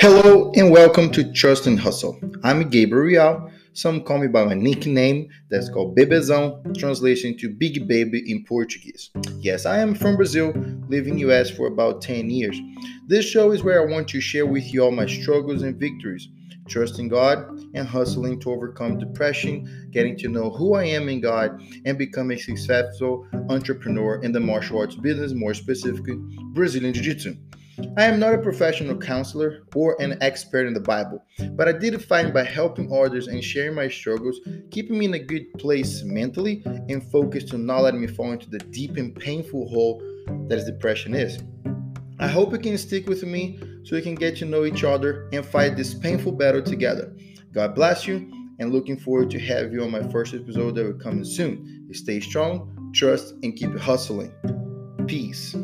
Hello and welcome to Trust and Hustle. I'm Gabriel. Some call me by my nickname that's called Bebezão, translation to Big Baby in Portuguese. Yes, I am from Brazil, living in US for about 10 years. This show is where I want to share with you all my struggles and victories, trusting God and hustling to overcome depression, getting to know who I am in God, and become a successful entrepreneur in the martial arts business, more specifically Brazilian Jiu Jitsu. I am not a professional counselor or an expert in the Bible, but I did find by helping others and sharing my struggles, keeping me in a good place mentally and focused to not letting me fall into the deep and painful hole that is depression is. I hope you can stick with me so we can get to know each other and fight this painful battle together. God bless you and looking forward to have you on my first episode that will come soon. Stay strong, trust, and keep hustling. Peace.